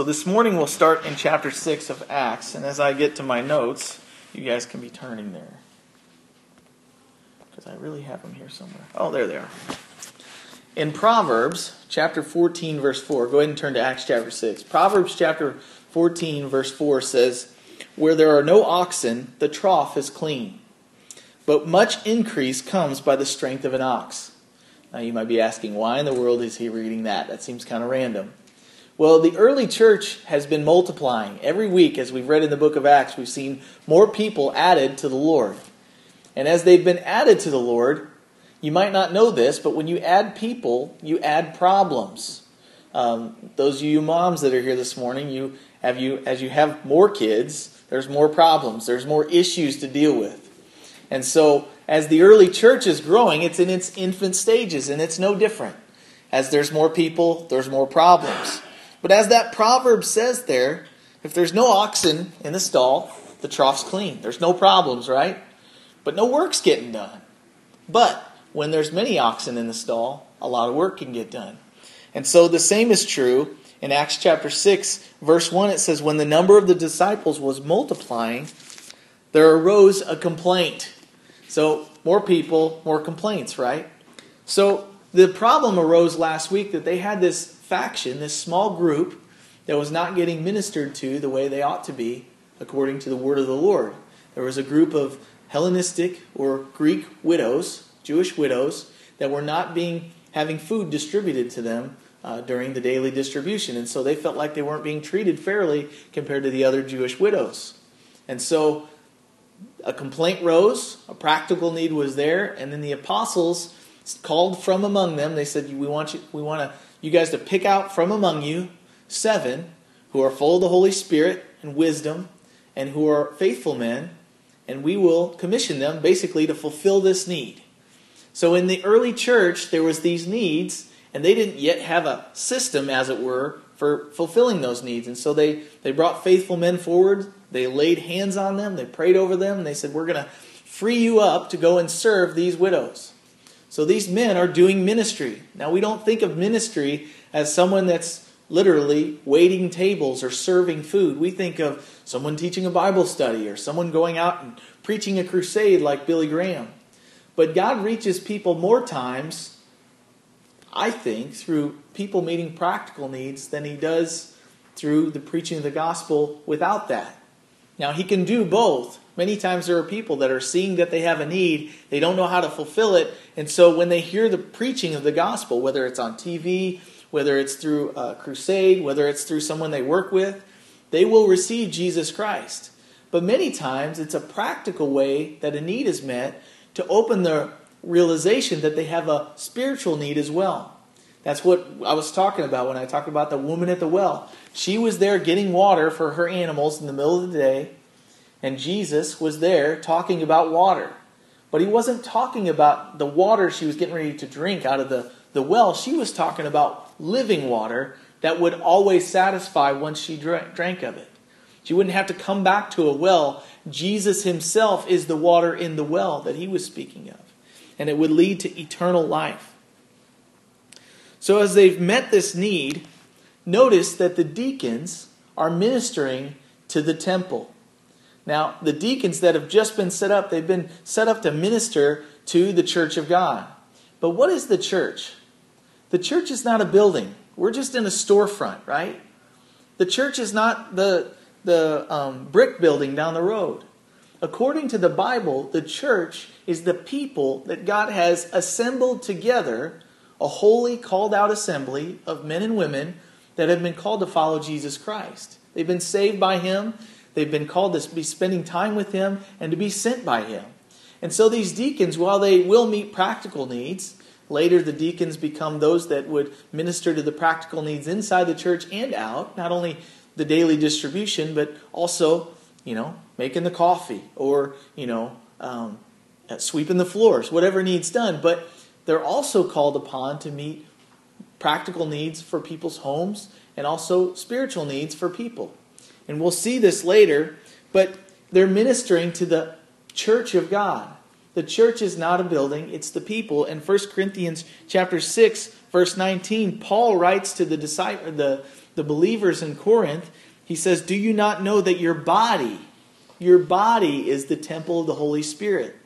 So this morning we'll start in chapter 6 of Acts, and as I get to my notes, you guys can be turning there. Because I really have them here somewhere. Oh, there they are. In Proverbs chapter 14, verse 4, go ahead and turn to Acts chapter 6. Proverbs chapter 14, verse 4 says, Where there are no oxen, the trough is clean, but much increase comes by the strength of an ox. Now you might be asking, why in the world is he reading that? That seems kind of random. Well, the early church has been multiplying. Every week, as we've read in the book of Acts, we've seen more people added to the Lord. And as they've been added to the Lord, you might not know this, but when you add people, you add problems. Um, those of you moms that are here this morning, you have you as you have more kids, there's more problems, there's more issues to deal with. And so, as the early church is growing, it's in its infant stages, and it's no different. As there's more people, there's more problems. But as that proverb says there, if there's no oxen in the stall, the trough's clean. There's no problems, right? But no work's getting done. But when there's many oxen in the stall, a lot of work can get done. And so the same is true in Acts chapter 6, verse 1. It says, When the number of the disciples was multiplying, there arose a complaint. So more people, more complaints, right? So the problem arose last week that they had this faction, this small group that was not getting ministered to the way they ought to be according to the word of the Lord. There was a group of Hellenistic or Greek widows, Jewish widows, that were not being having food distributed to them uh, during the daily distribution, and so they felt like they weren't being treated fairly compared to the other Jewish widows. And so a complaint rose, a practical need was there, and then the apostles called from among them. They said, "We want you. We want to you guys to pick out from among you seven who are full of the Holy Spirit and wisdom and who are faithful men, and we will commission them basically to fulfill this need. So in the early church, there was these needs, and they didn't yet have a system, as it were, for fulfilling those needs. And so they, they brought faithful men forward, they laid hands on them, they prayed over them, and they said, We're going to free you up to go and serve these widows. So these men are doing ministry. Now, we don't think of ministry as someone that's literally waiting tables or serving food. We think of someone teaching a Bible study or someone going out and preaching a crusade like Billy Graham. But God reaches people more times, I think, through people meeting practical needs than He does through the preaching of the gospel without that. Now, He can do both, Many times there are people that are seeing that they have a need, they don't know how to fulfill it, and so when they hear the preaching of the gospel, whether it's on TV, whether it's through a crusade, whether it's through someone they work with, they will receive Jesus Christ. But many times it's a practical way that a need is met to open the realization that they have a spiritual need as well. That's what I was talking about when I talked about the woman at the well. She was there getting water for her animals in the middle of the day and Jesus was there talking about water. But he wasn't talking about the water she was getting ready to drink out of the, the well. She was talking about living water that would always satisfy once she drank of it. She wouldn't have to come back to a well. Jesus himself is the water in the well that he was speaking of. And it would lead to eternal life. So, as they've met this need, notice that the deacons are ministering to the temple. Now, the deacons that have just been set up, they've been set up to minister to the church of God. But what is the church? The church is not a building. We're just in a storefront, right? The church is not the, the um, brick building down the road. According to the Bible, the church is the people that God has assembled together, a holy, called out assembly of men and women that have been called to follow Jesus Christ. They've been saved by Him. They've been called to be spending time with Him and to be sent by Him. And so these deacons, while they will meet practical needs, later the deacons become those that would minister to the practical needs inside the church and out, not only the daily distribution, but also, you know, making the coffee or, you know, um, sweeping the floors, whatever needs done. But they're also called upon to meet practical needs for people's homes and also spiritual needs for people and we'll see this later, but they're ministering to the church of God. The church is not a building, it's the people. In 1 Corinthians chapter 6, verse 19, Paul writes to the disciple, the, the believers in Corinth, he says, Do you not know that your body, your body is the temple of the Holy Spirit?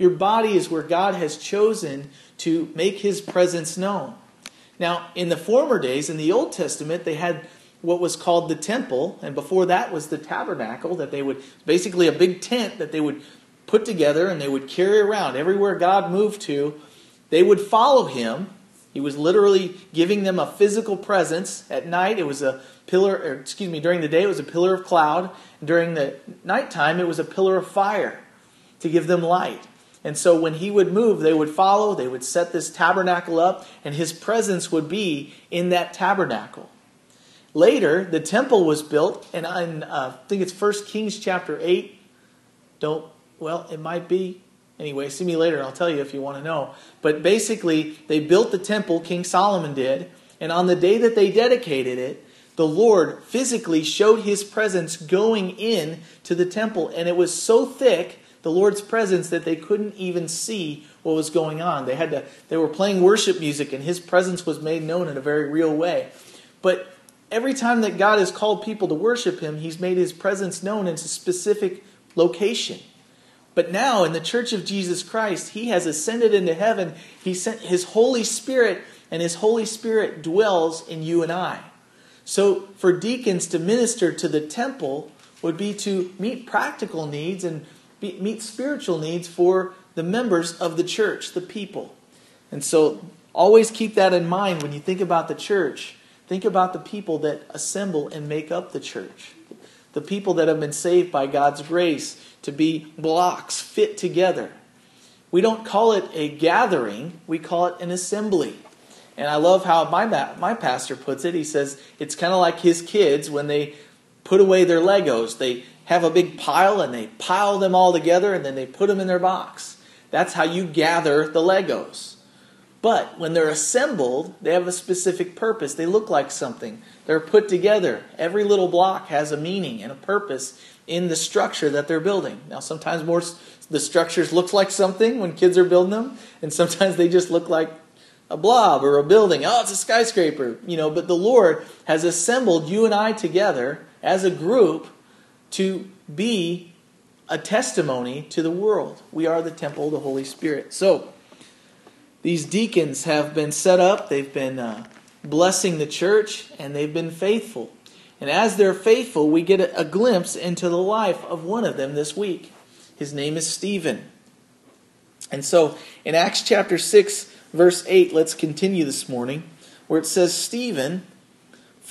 Your body is where God has chosen to make his presence known. Now, in the former days, in the Old Testament, they had what was called the temple, and before that was the tabernacle that they would, basically a big tent that they would put together and they would carry around. Everywhere God moved to, they would follow him. He was literally giving them a physical presence. At night, it was a pillar, or excuse me, during the day, it was a pillar of cloud. During the nighttime, it was a pillar of fire to give them light. And so when he would move, they would follow, they would set this tabernacle up, and his presence would be in that tabernacle. Later, the temple was built, and uh, I think it's 1 Kings chapter 8. Don't, well, it might be. Anyway, see me later, I'll tell you if you want to know. But basically, they built the temple, King Solomon did, and on the day that they dedicated it, the Lord physically showed his presence going in to the temple, and it was so thick the Lord's presence that they couldn't even see what was going on. They had to they were playing worship music and his presence was made known in a very real way. But every time that God has called people to worship him, he's made his presence known in a specific location. But now in the church of Jesus Christ, he has ascended into heaven. He sent his Holy Spirit and his Holy Spirit dwells in you and I. So for deacons to minister to the temple would be to meet practical needs and meet spiritual needs for the members of the church, the people. And so always keep that in mind when you think about the church. Think about the people that assemble and make up the church. The people that have been saved by God's grace to be blocks fit together. We don't call it a gathering, we call it an assembly. And I love how my, my pastor puts it. He says it's kind of like his kids when they put away their Legos. They have a big pile and they pile them all together and then they put them in their box. That's how you gather the Legos. But when they're assembled, they have a specific purpose. They look like something. They're put together. Every little block has a meaning and a purpose in the structure that they're building. Now, sometimes more the structures look like something when kids are building them, and sometimes they just look like a blob or a building. Oh, it's a skyscraper, you know. But the Lord has assembled you and I together as a group to be a testimony to the world. We are the temple of the Holy Spirit. So, these deacons have been set up, they've been uh, blessing the church, and they've been faithful. And as they're faithful, we get a, a glimpse into the life of one of them this week. His name is Stephen. And so, in Acts chapter 6, verse 8, let's continue this morning, where it says, Stephen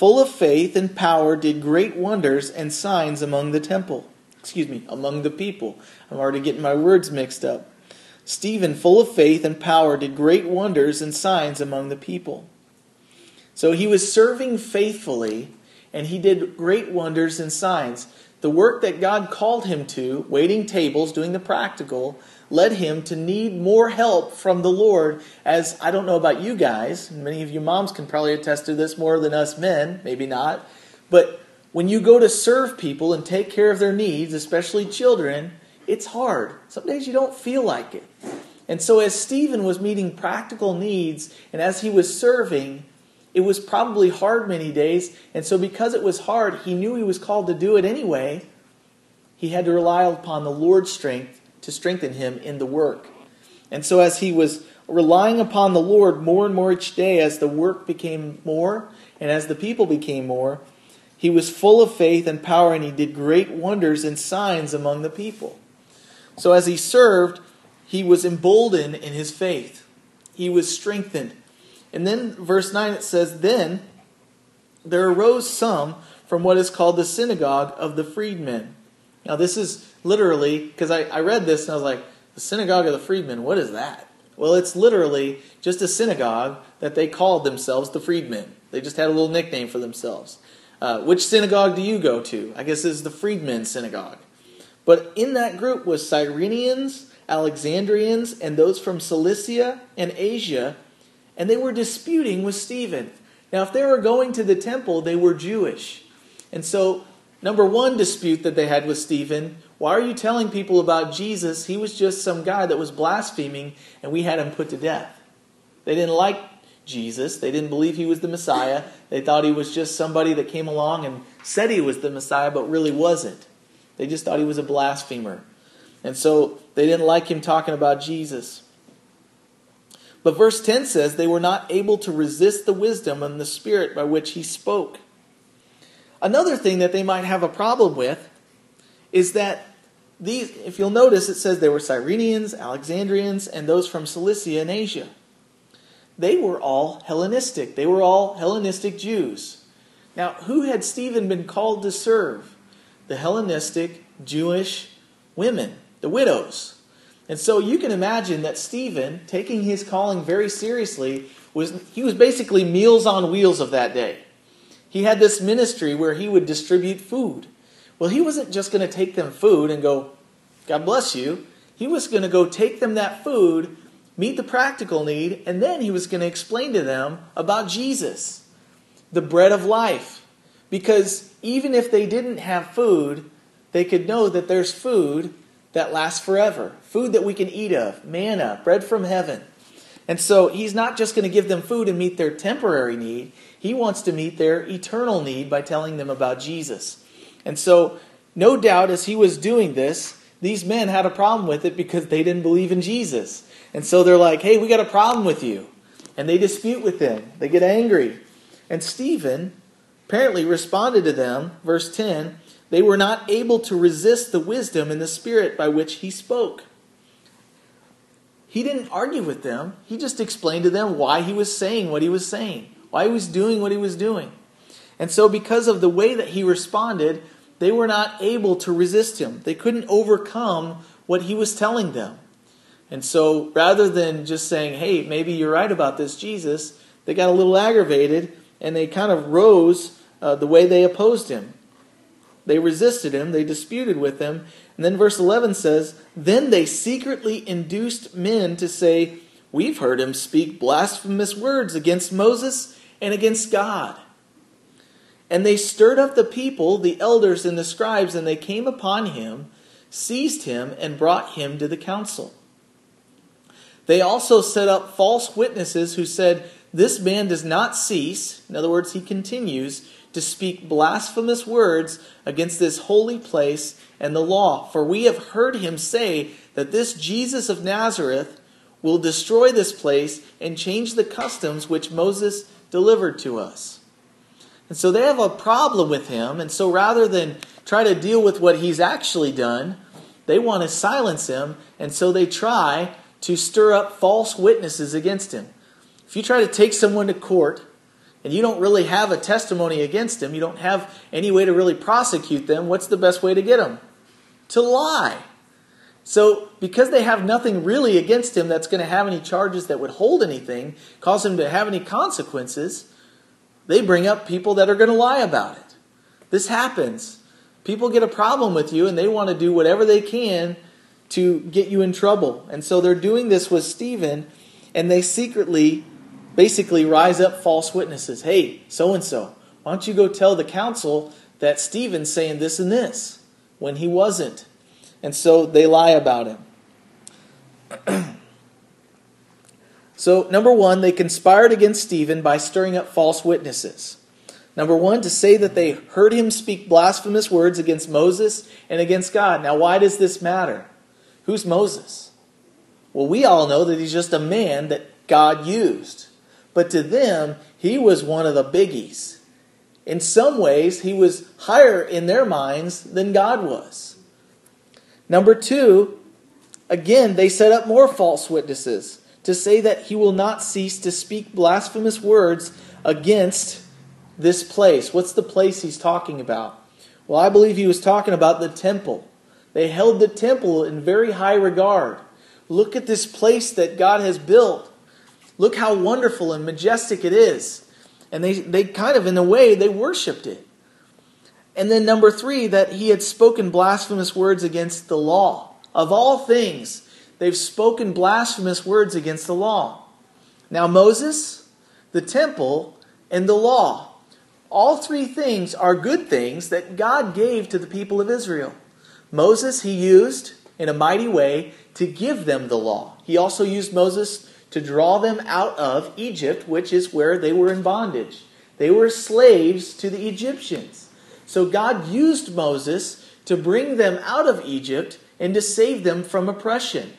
full of faith and power, did great wonders and signs among the temple. Excuse me, among the people. I'm already getting my words mixed up. Stephen, full of faith and power, did great wonders and signs among the people. So he was serving faithfully, and he did great wonders and signs. The work that God called him to, waiting tables, doing the practical, led him to need more help from the Lord. As I don't know about you guys, many of you moms can probably attest to this more than us men, maybe not. But when you go to serve people and take care of their needs, especially children, it's hard. Some days you don't feel like it. And so, as Stephen was meeting practical needs and as he was serving, it was probably hard many days. And so, because it was hard, he knew he was called to do it anyway. He had to rely upon the Lord's strength to strengthen him in the work. And so, as he was relying upon the Lord more and more each day, as the work became more and as the people became more, he was full of faith and power, and he did great wonders and signs among the people. So, as he served, he was emboldened in his faith, he was strengthened. And then, verse 9, it says, Then there arose some from what is called the synagogue of the freedmen. Now, this is literally, because I, I read this and I was like, the synagogue of the freedmen, what is that? Well, it's literally just a synagogue that they called themselves the freedmen. They just had a little nickname for themselves. Uh, which synagogue do you go to? I guess it's the freedmen synagogue. But in that group was Cyrenians, Alexandrians, and those from Cilicia and Asia, and they were disputing with Stephen. Now, if they were going to the temple, they were Jewish. And so, number one dispute that they had with Stephen why are you telling people about Jesus? He was just some guy that was blaspheming and we had him put to death. They didn't like Jesus. They didn't believe he was the Messiah. They thought he was just somebody that came along and said he was the Messiah, but really wasn't. They just thought he was a blasphemer. And so they didn't like him talking about Jesus. But verse 10 says they were not able to resist the wisdom and the spirit by which he spoke. Another thing that they might have a problem with is that these, if you'll notice, it says they were Cyrenians, Alexandrians, and those from Cilicia and Asia. They were all Hellenistic. They were all Hellenistic Jews. Now, who had Stephen been called to serve? The Hellenistic Jewish women, the widows. And so you can imagine that Stephen, taking his calling very seriously, was he was basically meals on wheels of that day. He had this ministry where he would distribute food. Well, he wasn't just going to take them food and go, God bless you. He was going to go take them that food, meet the practical need, and then he was going to explain to them about Jesus, the bread of life. Because even if they didn't have food, they could know that there's food that lasts forever, food that we can eat of, manna, bread from heaven. And so he's not just going to give them food and meet their temporary need, he wants to meet their eternal need by telling them about Jesus. And so, no doubt, as he was doing this, these men had a problem with it because they didn't believe in Jesus. And so they're like, hey, we got a problem with you. And they dispute with him, they get angry. And Stephen apparently responded to them, verse 10 they were not able to resist the wisdom and the spirit by which he spoke. He didn't argue with them, he just explained to them why he was saying what he was saying, why he was doing what he was doing. And so, because of the way that he responded, they were not able to resist him. They couldn't overcome what he was telling them. And so, rather than just saying, hey, maybe you're right about this, Jesus, they got a little aggravated and they kind of rose uh, the way they opposed him. They resisted him, they disputed with him. And then verse 11 says, Then they secretly induced men to say, We've heard him speak blasphemous words against Moses and against God. And they stirred up the people, the elders and the scribes, and they came upon him, seized him, and brought him to the council. They also set up false witnesses who said, This man does not cease, in other words, he continues to speak blasphemous words against this holy place and the law. For we have heard him say that this Jesus of Nazareth will destroy this place and change the customs which Moses delivered to us. And so they have a problem with him, and so rather than try to deal with what he's actually done, they want to silence him, and so they try to stir up false witnesses against him. If you try to take someone to court and you don't really have a testimony against them, you don't have any way to really prosecute them, what's the best way to get them? To lie. So, because they have nothing really against him that's going to have any charges that would hold anything, cause him to have any consequences, they bring up people that are going to lie about it. This happens. People get a problem with you and they want to do whatever they can to get you in trouble. And so they're doing this with Stephen, and they secretly basically rise up false witnesses. Hey, so and so, why don't you go tell the council that Stephen's saying this and this when he wasn't? And so they lie about him. so, number one, they conspired against Stephen by stirring up false witnesses. Number one, to say that they heard him speak blasphemous words against Moses and against God. Now, why does this matter? Who's Moses? Well, we all know that he's just a man that God used. But to them, he was one of the biggies. In some ways, he was higher in their minds than God was. Number two, again, they set up more false witnesses to say that he will not cease to speak blasphemous words against this place. What's the place he's talking about? Well, I believe he was talking about the temple. They held the temple in very high regard. Look at this place that God has built. Look how wonderful and majestic it is. And they, they kind of, in a way, they worshiped it. And then number three, that he had spoken blasphemous words against the law. Of all things, they've spoken blasphemous words against the law. Now, Moses, the temple, and the law. All three things are good things that God gave to the people of Israel. Moses, he used in a mighty way to give them the law. He also used Moses to draw them out of Egypt, which is where they were in bondage. They were slaves to the Egyptians. So God used Moses to bring them out of Egypt and to save them from oppression.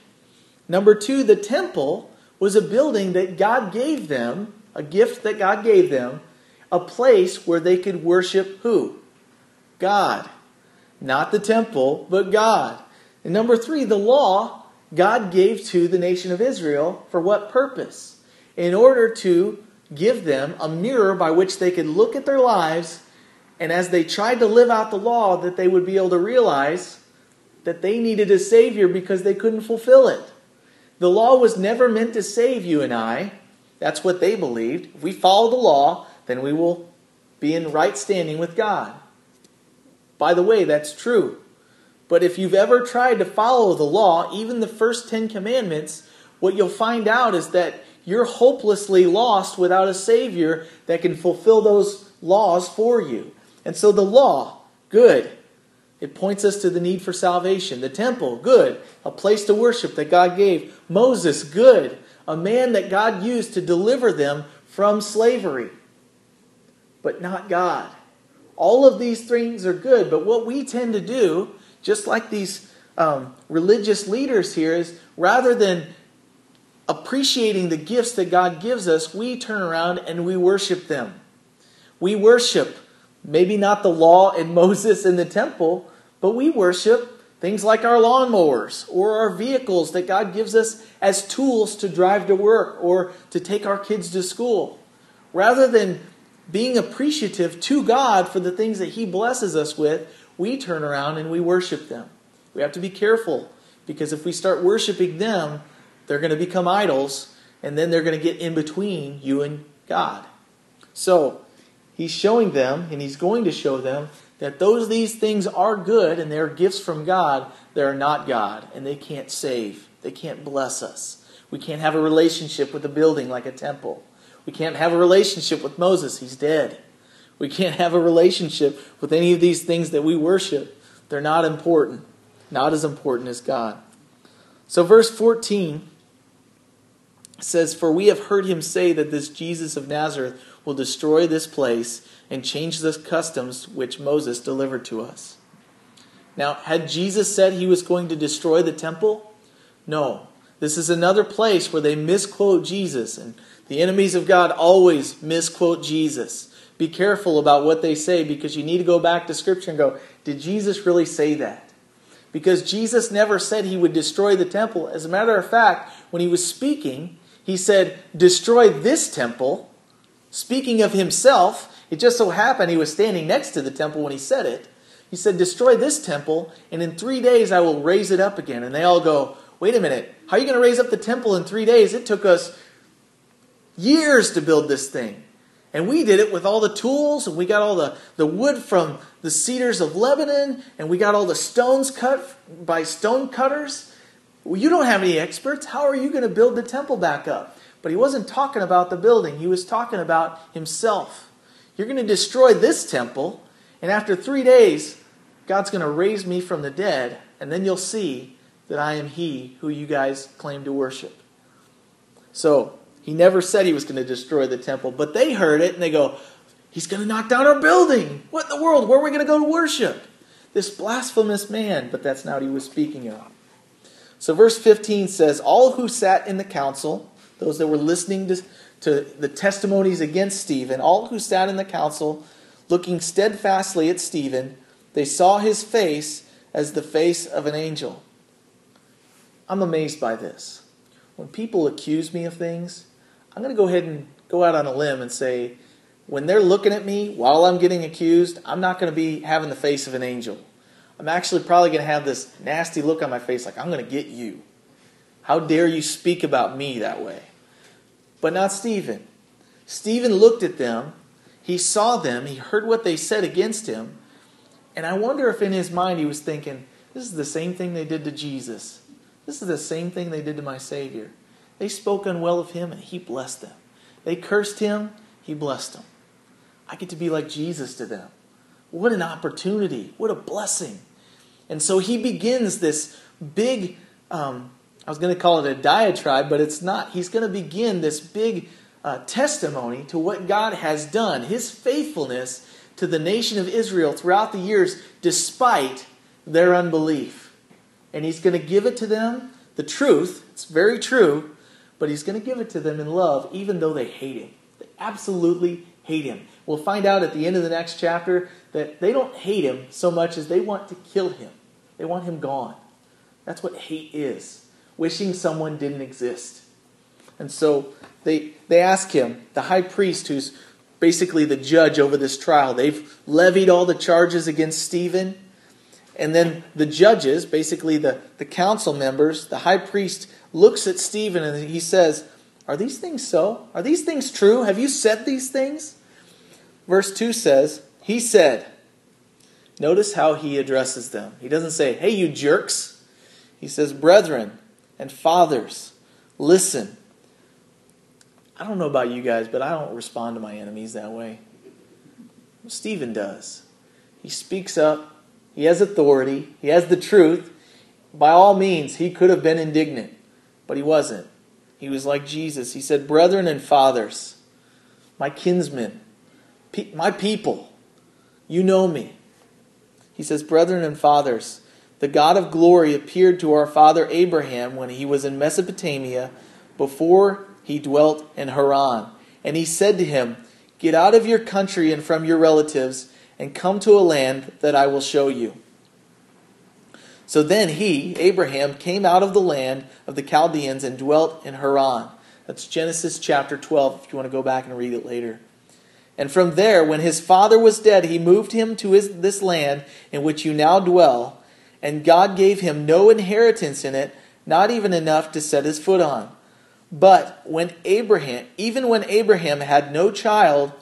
Number two, the temple was a building that God gave them, a gift that God gave them, a place where they could worship who? God. Not the temple, but God. And number three, the law God gave to the nation of Israel for what purpose? In order to give them a mirror by which they could look at their lives, and as they tried to live out the law, that they would be able to realize that they needed a Savior because they couldn't fulfill it. The law was never meant to save you and I. That's what they believed. If we follow the law, then we will be in right standing with God. By the way, that's true. But if you've ever tried to follow the law, even the first Ten Commandments, what you'll find out is that you're hopelessly lost without a Savior that can fulfill those laws for you. And so the law, good. It points us to the need for salvation. The temple, good. A place to worship that God gave. Moses, good. A man that God used to deliver them from slavery. But not God. All of these things are good, but what we tend to do just like these um, religious leaders here, is rather than appreciating the gifts that God gives us, we turn around and we worship them. We worship maybe not the law and Moses in the temple, but we worship things like our lawnmowers or our vehicles that God gives us as tools to drive to work or to take our kids to school. Rather than being appreciative to God for the things that He blesses us with, we turn around and we worship them. We have to be careful because if we start worshiping them, they're going to become idols and then they're going to get in between you and God. So, he's showing them and he's going to show them that those these things are good and they're gifts from God, they're not God and they can't save. They can't bless us. We can't have a relationship with a building like a temple. We can't have a relationship with Moses. He's dead. We can't have a relationship with any of these things that we worship. They're not important, not as important as God. So, verse 14 says, For we have heard him say that this Jesus of Nazareth will destroy this place and change the customs which Moses delivered to us. Now, had Jesus said he was going to destroy the temple? No. This is another place where they misquote Jesus, and the enemies of God always misquote Jesus. Be careful about what they say because you need to go back to Scripture and go, did Jesus really say that? Because Jesus never said he would destroy the temple. As a matter of fact, when he was speaking, he said, destroy this temple. Speaking of himself, it just so happened he was standing next to the temple when he said it. He said, Destroy this temple, and in three days I will raise it up again. And they all go, Wait a minute, how are you going to raise up the temple in three days? It took us years to build this thing. And we did it with all the tools, and we got all the, the wood from the cedars of Lebanon, and we got all the stones cut by stone cutters. Well, you don't have any experts. How are you going to build the temple back up? But he wasn't talking about the building, he was talking about himself. You're going to destroy this temple, and after three days, God's going to raise me from the dead, and then you'll see that I am He who you guys claim to worship. So, he never said he was going to destroy the temple, but they heard it and they go, He's going to knock down our building. What in the world? Where are we going to go to worship? This blasphemous man, but that's not what he was speaking of. So, verse 15 says, All who sat in the council, those that were listening to, to the testimonies against Stephen, all who sat in the council, looking steadfastly at Stephen, they saw his face as the face of an angel. I'm amazed by this. When people accuse me of things, I'm going to go ahead and go out on a limb and say, when they're looking at me while I'm getting accused, I'm not going to be having the face of an angel. I'm actually probably going to have this nasty look on my face like, I'm going to get you. How dare you speak about me that way? But not Stephen. Stephen looked at them, he saw them, he heard what they said against him, and I wonder if in his mind he was thinking, this is the same thing they did to Jesus. This is the same thing they did to my Savior. They spoke unwell of him, and he blessed them. They cursed him, he blessed them. I get to be like Jesus to them. What an opportunity. What a blessing. And so he begins this big um, I was going to call it a diatribe, but it's not. He's going to begin this big uh, testimony to what God has done, his faithfulness to the nation of Israel throughout the years, despite their unbelief. And he's going to give it to them, the truth. It's very true, but he's going to give it to them in love, even though they hate him. They absolutely hate him. We'll find out at the end of the next chapter that they don't hate him so much as they want to kill him. They want him gone. That's what hate is wishing someone didn't exist. And so they, they ask him, the high priest, who's basically the judge over this trial, they've levied all the charges against Stephen. And then the judges, basically the, the council members, the high priest looks at Stephen and he says, Are these things so? Are these things true? Have you said these things? Verse 2 says, He said, Notice how he addresses them. He doesn't say, Hey, you jerks. He says, Brethren and fathers, listen. I don't know about you guys, but I don't respond to my enemies that way. Stephen does. He speaks up, he has authority, he has the truth. By all means, he could have been indignant, but he wasn't. He was like Jesus. He said, Brethren and fathers, my kinsmen, my people, you know me. He says, Brethren and fathers, the God of glory appeared to our father Abraham when he was in Mesopotamia before he dwelt in Haran. And he said to him, Get out of your country and from your relatives, and come to a land that I will show you. So then he, Abraham, came out of the land of the Chaldeans and dwelt in Haran. That's Genesis chapter 12, if you want to go back and read it later. And from there, when his father was dead, he moved him to his, this land in which you now dwell, and God gave him no inheritance in it, not even enough to set his foot on. But when Abraham, even when Abraham had no child,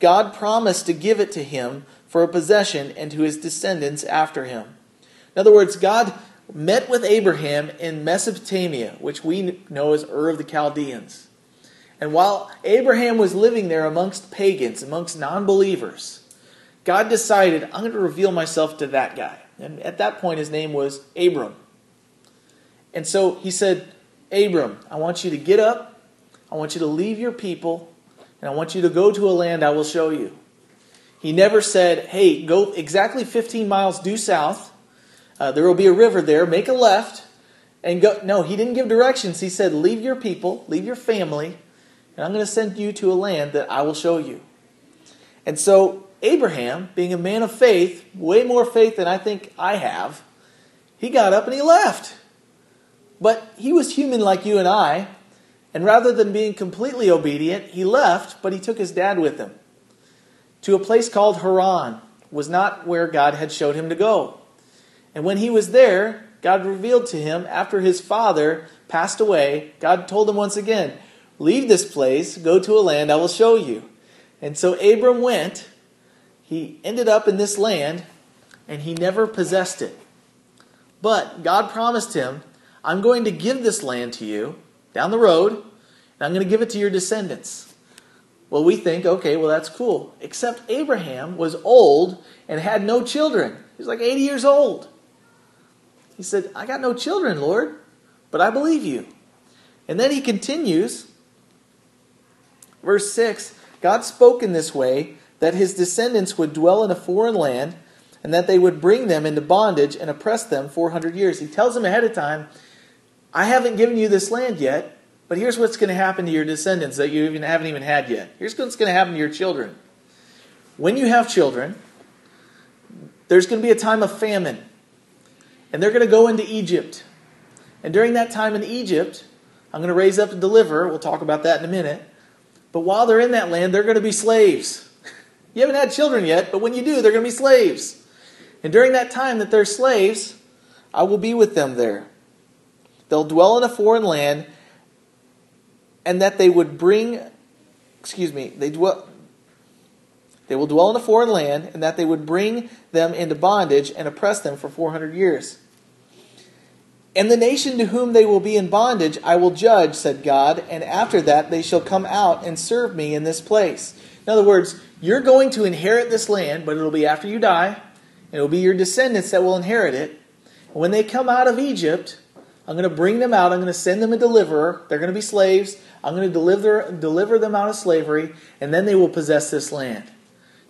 God promised to give it to him for a possession and to his descendants after him. In other words, God met with Abraham in Mesopotamia, which we know as Ur of the Chaldeans. And while Abraham was living there amongst pagans, amongst non believers, God decided, I'm going to reveal myself to that guy. And at that point, his name was Abram. And so he said, Abram, I want you to get up, I want you to leave your people, and I want you to go to a land I will show you. He never said, hey, go exactly 15 miles due south. Uh, there will be a river there, make a left, and go. No, he didn't give directions. He said, leave your people, leave your family, and I'm going to send you to a land that I will show you. And so, Abraham, being a man of faith, way more faith than I think I have, he got up and he left. But he was human like you and I, and rather than being completely obedient, he left, but he took his dad with him to a place called Haran, was not where God had showed him to go. And when he was there, God revealed to him after his father passed away, God told him once again, Leave this place, go to a land I will show you. And so Abram went. He ended up in this land, and he never possessed it. But God promised him, I'm going to give this land to you down the road, and I'm going to give it to your descendants. Well, we think, okay, well, that's cool. Except Abraham was old and had no children. He was like 80 years old. He said, I got no children, Lord, but I believe you. And then he continues Verse 6 God spoke in this way that his descendants would dwell in a foreign land and that they would bring them into bondage and oppress them 400 years. He tells them ahead of time, I haven't given you this land yet, but here's what's going to happen to your descendants that you even haven't even had yet. Here's what's going to happen to your children. When you have children, there's going to be a time of famine, and they're going to go into Egypt. And during that time in Egypt, I'm going to raise up a deliverer. We'll talk about that in a minute. But while they're in that land, they're going to be slaves. You haven't had children yet, but when you do, they're going to be slaves. And during that time that they're slaves, I will be with them there. They'll dwell in a foreign land, and that they would bring, excuse me, they dwell. They will dwell in a foreign land, and that they would bring them into bondage and oppress them for 400 years. And the nation to whom they will be in bondage I will judge, said God, and after that they shall come out and serve me in this place. In other words, you're going to inherit this land, but it'll be after you die, and it'll be your descendants that will inherit it. And when they come out of Egypt, I'm going to bring them out. I'm going to send them a deliverer. They're going to be slaves. I'm going to deliver, deliver them out of slavery, and then they will possess this land.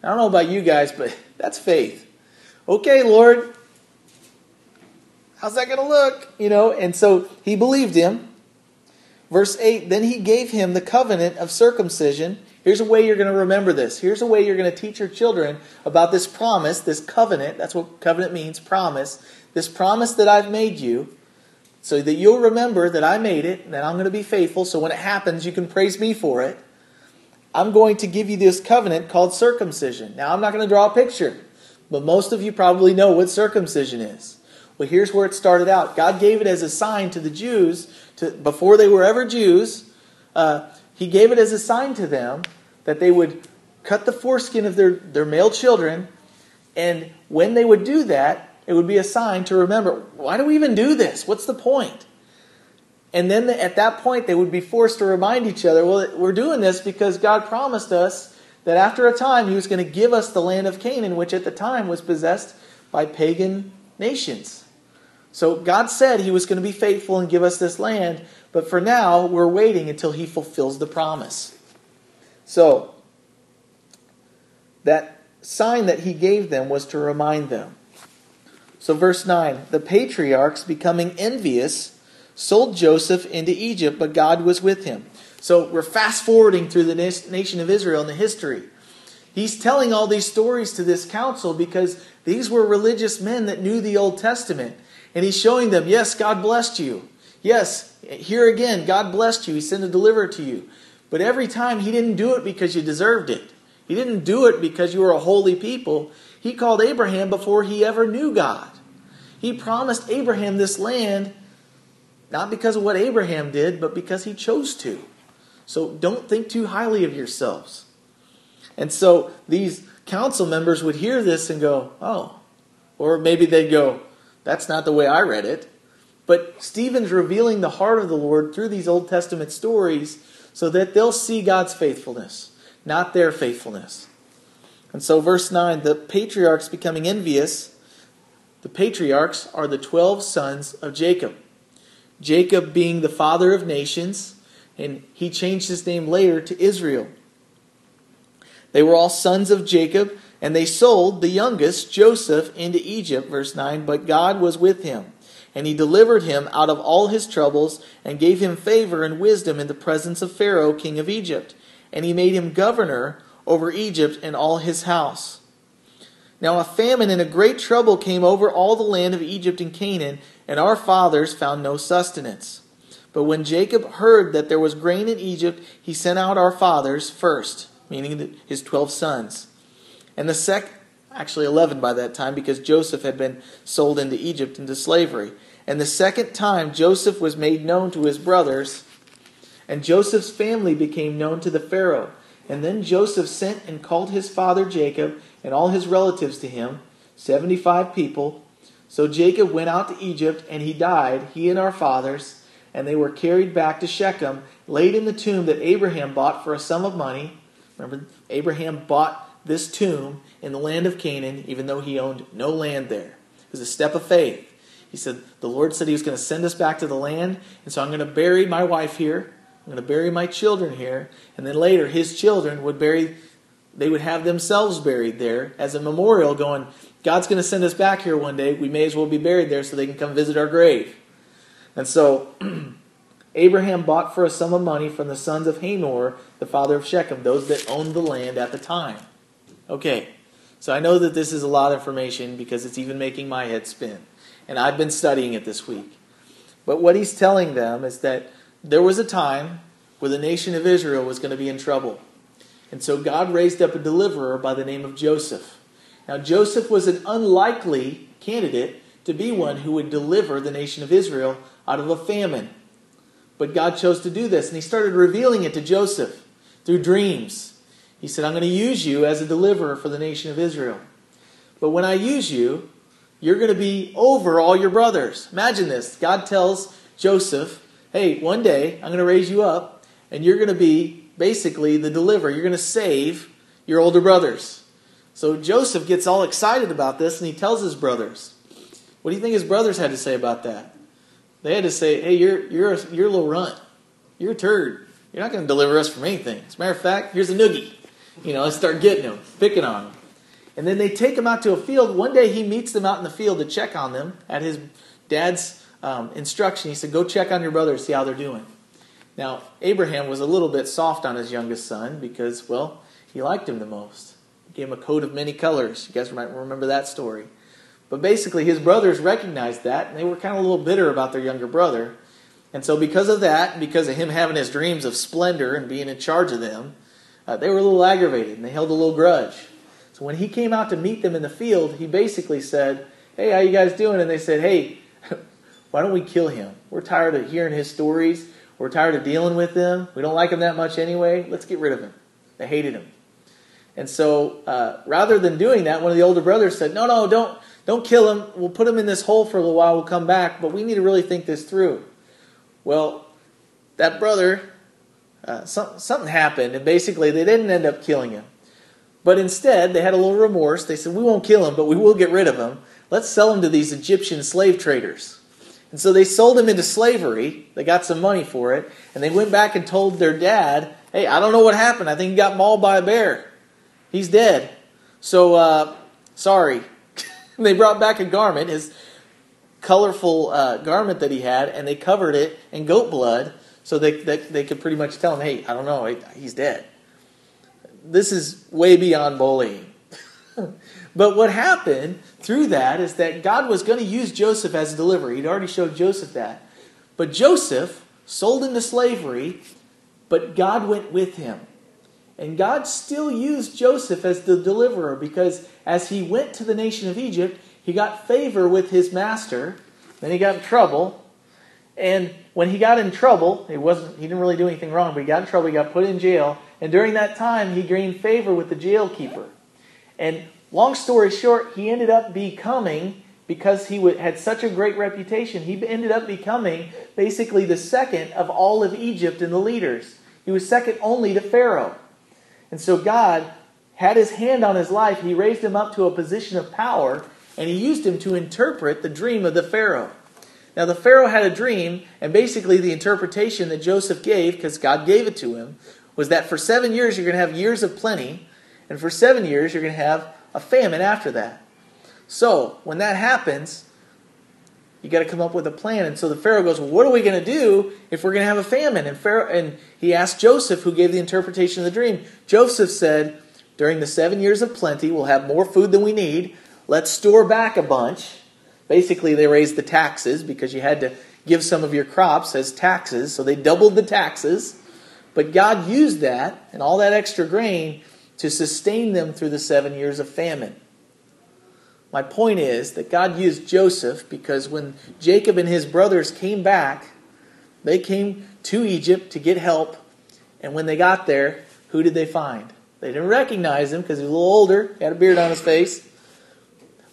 I don't know about you guys, but that's faith. Okay, Lord, how's that going to look? You know, and so he believed him. Verse 8 Then he gave him the covenant of circumcision. Here's a way you're going to remember this. Here's a way you're going to teach your children about this promise, this covenant. That's what covenant means promise. This promise that I've made you, so that you'll remember that I made it, and that I'm going to be faithful, so when it happens, you can praise me for it. I'm going to give you this covenant called circumcision. Now, I'm not going to draw a picture, but most of you probably know what circumcision is. Well, here's where it started out. God gave it as a sign to the Jews to, before they were ever Jews. Uh, he gave it as a sign to them that they would cut the foreskin of their, their male children, and when they would do that, it would be a sign to remember why do we even do this? What's the point? And then at that point, they would be forced to remind each other, well, we're doing this because God promised us that after a time He was going to give us the land of Canaan, which at the time was possessed by pagan nations. So God said He was going to be faithful and give us this land, but for now, we're waiting until He fulfills the promise. So, that sign that He gave them was to remind them. So, verse 9 the patriarchs, becoming envious, sold Joseph into Egypt, but God was with him. So, we're fast forwarding through the nation of Israel and the history. He's telling all these stories to this council because these were religious men that knew the Old Testament. And he's showing them, yes, God blessed you. Yes, here again, God blessed you. He sent a deliverer to you. But every time, he didn't do it because you deserved it. He didn't do it because you were a holy people. He called Abraham before he ever knew God. He promised Abraham this land not because of what Abraham did, but because he chose to. So don't think too highly of yourselves. And so these council members would hear this and go, oh, or maybe they'd go, that's not the way I read it. But Stephen's revealing the heart of the Lord through these Old Testament stories so that they'll see God's faithfulness, not their faithfulness. And so, verse 9 the patriarchs becoming envious. The patriarchs are the 12 sons of Jacob. Jacob being the father of nations, and he changed his name later to Israel. They were all sons of Jacob, and they sold the youngest, Joseph, into Egypt, verse 9, but God was with him. And he delivered him out of all his troubles, and gave him favor and wisdom in the presence of Pharaoh, king of Egypt. And he made him governor over Egypt and all his house. Now a famine and a great trouble came over all the land of Egypt and Canaan, and our fathers found no sustenance. But when Jacob heard that there was grain in Egypt, he sent out our fathers first, meaning his twelve sons. And the sec actually eleven by that time, because Joseph had been sold into Egypt into slavery. And the second time Joseph was made known to his brothers, and Joseph's family became known to the Pharaoh. And then Joseph sent and called his father Jacob and all his relatives to him, 75 people. So Jacob went out to Egypt, and he died, he and our fathers, and they were carried back to Shechem, laid in the tomb that Abraham bought for a sum of money. Remember, Abraham bought this tomb in the land of Canaan, even though he owned no land there. It was a step of faith. He said, The Lord said he was going to send us back to the land, and so I'm going to bury my wife here. I'm going to bury my children here. And then later, his children would bury, they would have themselves buried there as a memorial, going, God's going to send us back here one day. We may as well be buried there so they can come visit our grave. And so, Abraham bought for a sum of money from the sons of Hamor, the father of Shechem, those that owned the land at the time. Okay, so I know that this is a lot of information because it's even making my head spin. And I've been studying it this week. But what he's telling them is that there was a time where the nation of Israel was going to be in trouble. And so God raised up a deliverer by the name of Joseph. Now, Joseph was an unlikely candidate to be one who would deliver the nation of Israel out of a famine. But God chose to do this, and He started revealing it to Joseph through dreams. He said, I'm going to use you as a deliverer for the nation of Israel. But when I use you, you're going to be over all your brothers. Imagine this God tells Joseph, hey, one day I'm going to raise you up, and you're going to be basically the deliverer. You're going to save your older brothers. So Joseph gets all excited about this, and he tells his brothers. What do you think his brothers had to say about that? They had to say, hey, you're, you're, a, you're a little runt. You're a turd. You're not going to deliver us from anything. As a matter of fact, here's a noogie. You know, let's start getting him, picking on him. And then they take him out to a field. One day he meets them out in the field to check on them at his dad's um, instruction. He said, Go check on your brothers, see how they're doing. Now, Abraham was a little bit soft on his youngest son because, well, he liked him the most. Him a coat of many colors. You guys might remember that story. But basically, his brothers recognized that, and they were kind of a little bitter about their younger brother. And so, because of that, and because of him having his dreams of splendor and being in charge of them, uh, they were a little aggravated and they held a little grudge. So when he came out to meet them in the field, he basically said, "Hey, how you guys doing?" And they said, "Hey, why don't we kill him? We're tired of hearing his stories. We're tired of dealing with him. We don't like him that much anyway. Let's get rid of him." They hated him. And so, uh, rather than doing that, one of the older brothers said, "No, no, don't, don't kill him. We'll put him in this hole for a little while. We'll come back, but we need to really think this through." Well, that brother, uh, some, something happened, and basically they didn't end up killing him. But instead, they had a little remorse. They said, We won't kill him, but we will get rid of him. Let's sell him to these Egyptian slave traders. And so they sold him into slavery. They got some money for it. And they went back and told their dad, Hey, I don't know what happened. I think he got mauled by a bear. He's dead. So, uh, sorry. they brought back a garment, his colorful uh, garment that he had, and they covered it in goat blood so they, they, they could pretty much tell him, Hey, I don't know, he's dead this is way beyond bullying. but what happened through that is that God was going to use Joseph as a deliverer. He'd already showed Joseph that. But Joseph sold into slavery, but God went with him. And God still used Joseph as the deliverer because as he went to the nation of Egypt, he got favor with his master. Then he got in trouble. And when he got in trouble, he wasn't he didn't really do anything wrong, but he got in trouble, he got put in jail. And during that time, he gained favor with the jail keeper. And long story short, he ended up becoming, because he had such a great reputation, he ended up becoming basically the second of all of Egypt in the leaders. He was second only to Pharaoh. And so God had his hand on his life. He raised him up to a position of power, and he used him to interpret the dream of the Pharaoh. Now, the Pharaoh had a dream, and basically the interpretation that Joseph gave, because God gave it to him, was that for seven years you're going to have years of plenty, and for seven years you're going to have a famine after that. So, when that happens, you got to come up with a plan. And so the Pharaoh goes, well, What are we going to do if we're going to have a famine? And, Pharaoh, and he asked Joseph, who gave the interpretation of the dream. Joseph said, During the seven years of plenty, we'll have more food than we need. Let's store back a bunch. Basically, they raised the taxes because you had to give some of your crops as taxes. So they doubled the taxes. But God used that and all that extra grain to sustain them through the seven years of famine. My point is that God used Joseph because when Jacob and his brothers came back, they came to Egypt to get help. And when they got there, who did they find? They didn't recognize him because he was a little older, he had a beard on his face.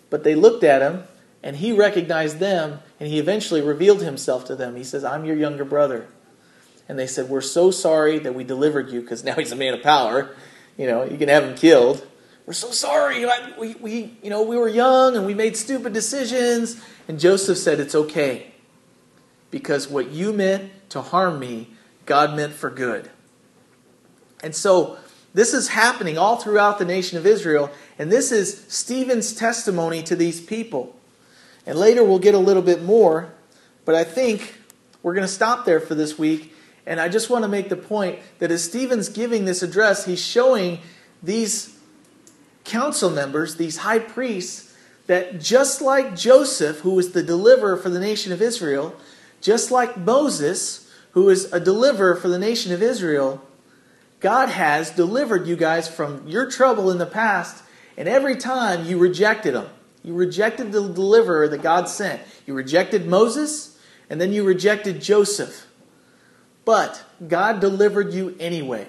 But they looked at him, and he recognized them, and he eventually revealed himself to them. He says, I'm your younger brother and they said, We're so sorry that we delivered you because now he's a man of power. You know, you can have him killed. We're so sorry. We, we, you know, we were young and we made stupid decisions. And Joseph said, It's okay. Because what you meant to harm me, God meant for good. And so this is happening all throughout the nation of Israel. And this is Stephen's testimony to these people. And later we'll get a little bit more. But I think we're going to stop there for this week and I just want to make the point that as Stephen's giving this address, he's showing these council members, these high priests, that just like Joseph, who was the deliverer for the nation of Israel, just like Moses, who is a deliverer for the nation of Israel, God has delivered you guys from your trouble in the past, and every time you rejected him. You rejected the deliverer that God sent. You rejected Moses, and then you rejected Joseph. But God delivered you anyway.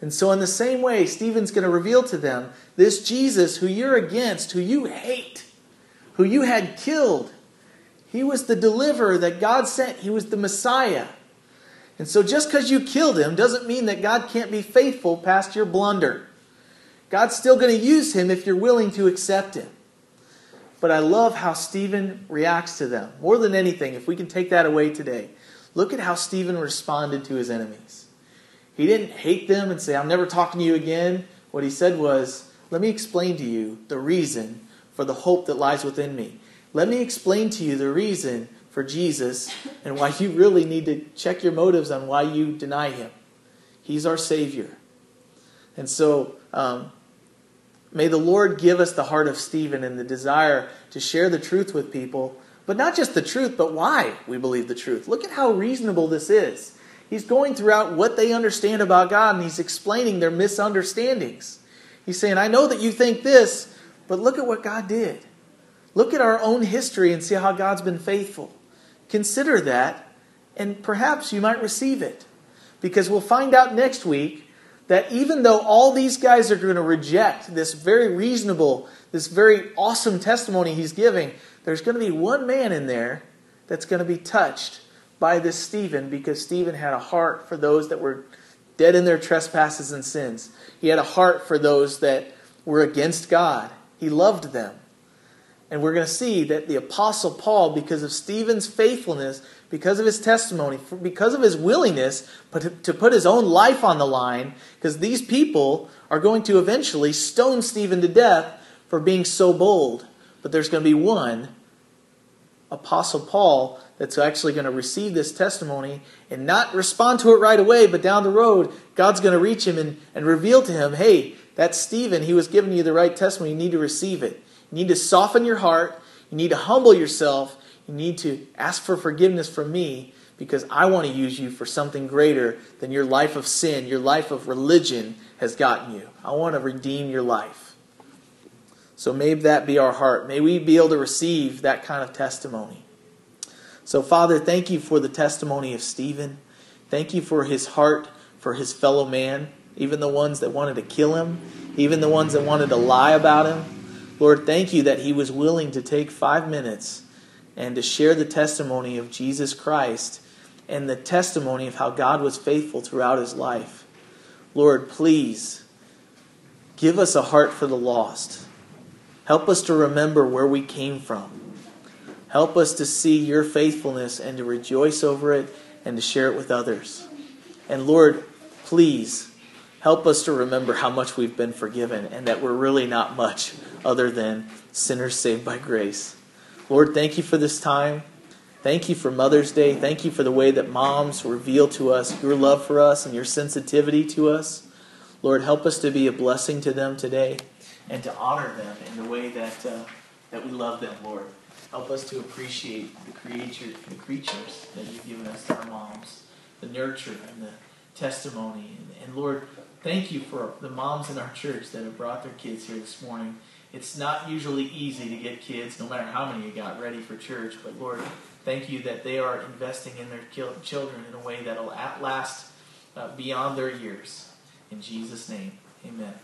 And so, in the same way, Stephen's going to reveal to them this Jesus who you're against, who you hate, who you had killed. He was the deliverer that God sent, He was the Messiah. And so, just because you killed him doesn't mean that God can't be faithful past your blunder. God's still going to use him if you're willing to accept him. But I love how Stephen reacts to them. More than anything, if we can take that away today, look at how Stephen responded to his enemies. He didn't hate them and say, I'm never talking to you again. What he said was, Let me explain to you the reason for the hope that lies within me. Let me explain to you the reason for Jesus and why you really need to check your motives on why you deny him. He's our Savior. And so, um, may the Lord give us the heart of Stephen and the desire to share the truth with people, but not just the truth, but why we believe the truth. Look at how reasonable this is. He's going throughout what they understand about God and he's explaining their misunderstandings. He's saying, I know that you think this, but look at what God did. Look at our own history and see how God's been faithful. Consider that, and perhaps you might receive it. Because we'll find out next week that even though all these guys are going to reject this very reasonable, this very awesome testimony he's giving, there's going to be one man in there that's going to be touched by this Stephen because Stephen had a heart for those that were dead in their trespasses and sins. He had a heart for those that were against God. He loved them. And we're going to see that the Apostle Paul, because of Stephen's faithfulness, because of his testimony, because of his willingness to put his own life on the line, because these people are going to eventually stone Stephen to death for being so bold. But there's going to be one, Apostle Paul, that's actually going to receive this testimony and not respond to it right away, but down the road, God's going to reach him and, and reveal to him, hey, that's Stephen. He was giving you the right testimony. You need to receive it. You need to soften your heart. You need to humble yourself. You need to ask for forgiveness from me because I want to use you for something greater than your life of sin, your life of religion has gotten you. I want to redeem your life. So may that be our heart. May we be able to receive that kind of testimony. So, Father, thank you for the testimony of Stephen. Thank you for his heart for his fellow man, even the ones that wanted to kill him, even the ones that wanted to lie about him. Lord, thank you that he was willing to take five minutes and to share the testimony of Jesus Christ and the testimony of how God was faithful throughout his life. Lord, please give us a heart for the lost. Help us to remember where we came from. Help us to see your faithfulness and to rejoice over it and to share it with others. And Lord, please Help us to remember how much we've been forgiven and that we're really not much other than sinners saved by grace. Lord, thank you for this time. Thank you for Mother's Day. Thank you for the way that moms reveal to us your love for us and your sensitivity to us. Lord, help us to be a blessing to them today and to honor them in the way that, uh, that we love them, Lord. Help us to appreciate the, creature, the creatures that you've given us, our moms, the nurture and the testimony. And, and Lord, thank you for the moms in our church that have brought their kids here this morning. It's not usually easy to get kids, no matter how many you got, ready for church. But Lord, thank you that they are investing in their children in a way that'll last uh, beyond their years. In Jesus' name, amen.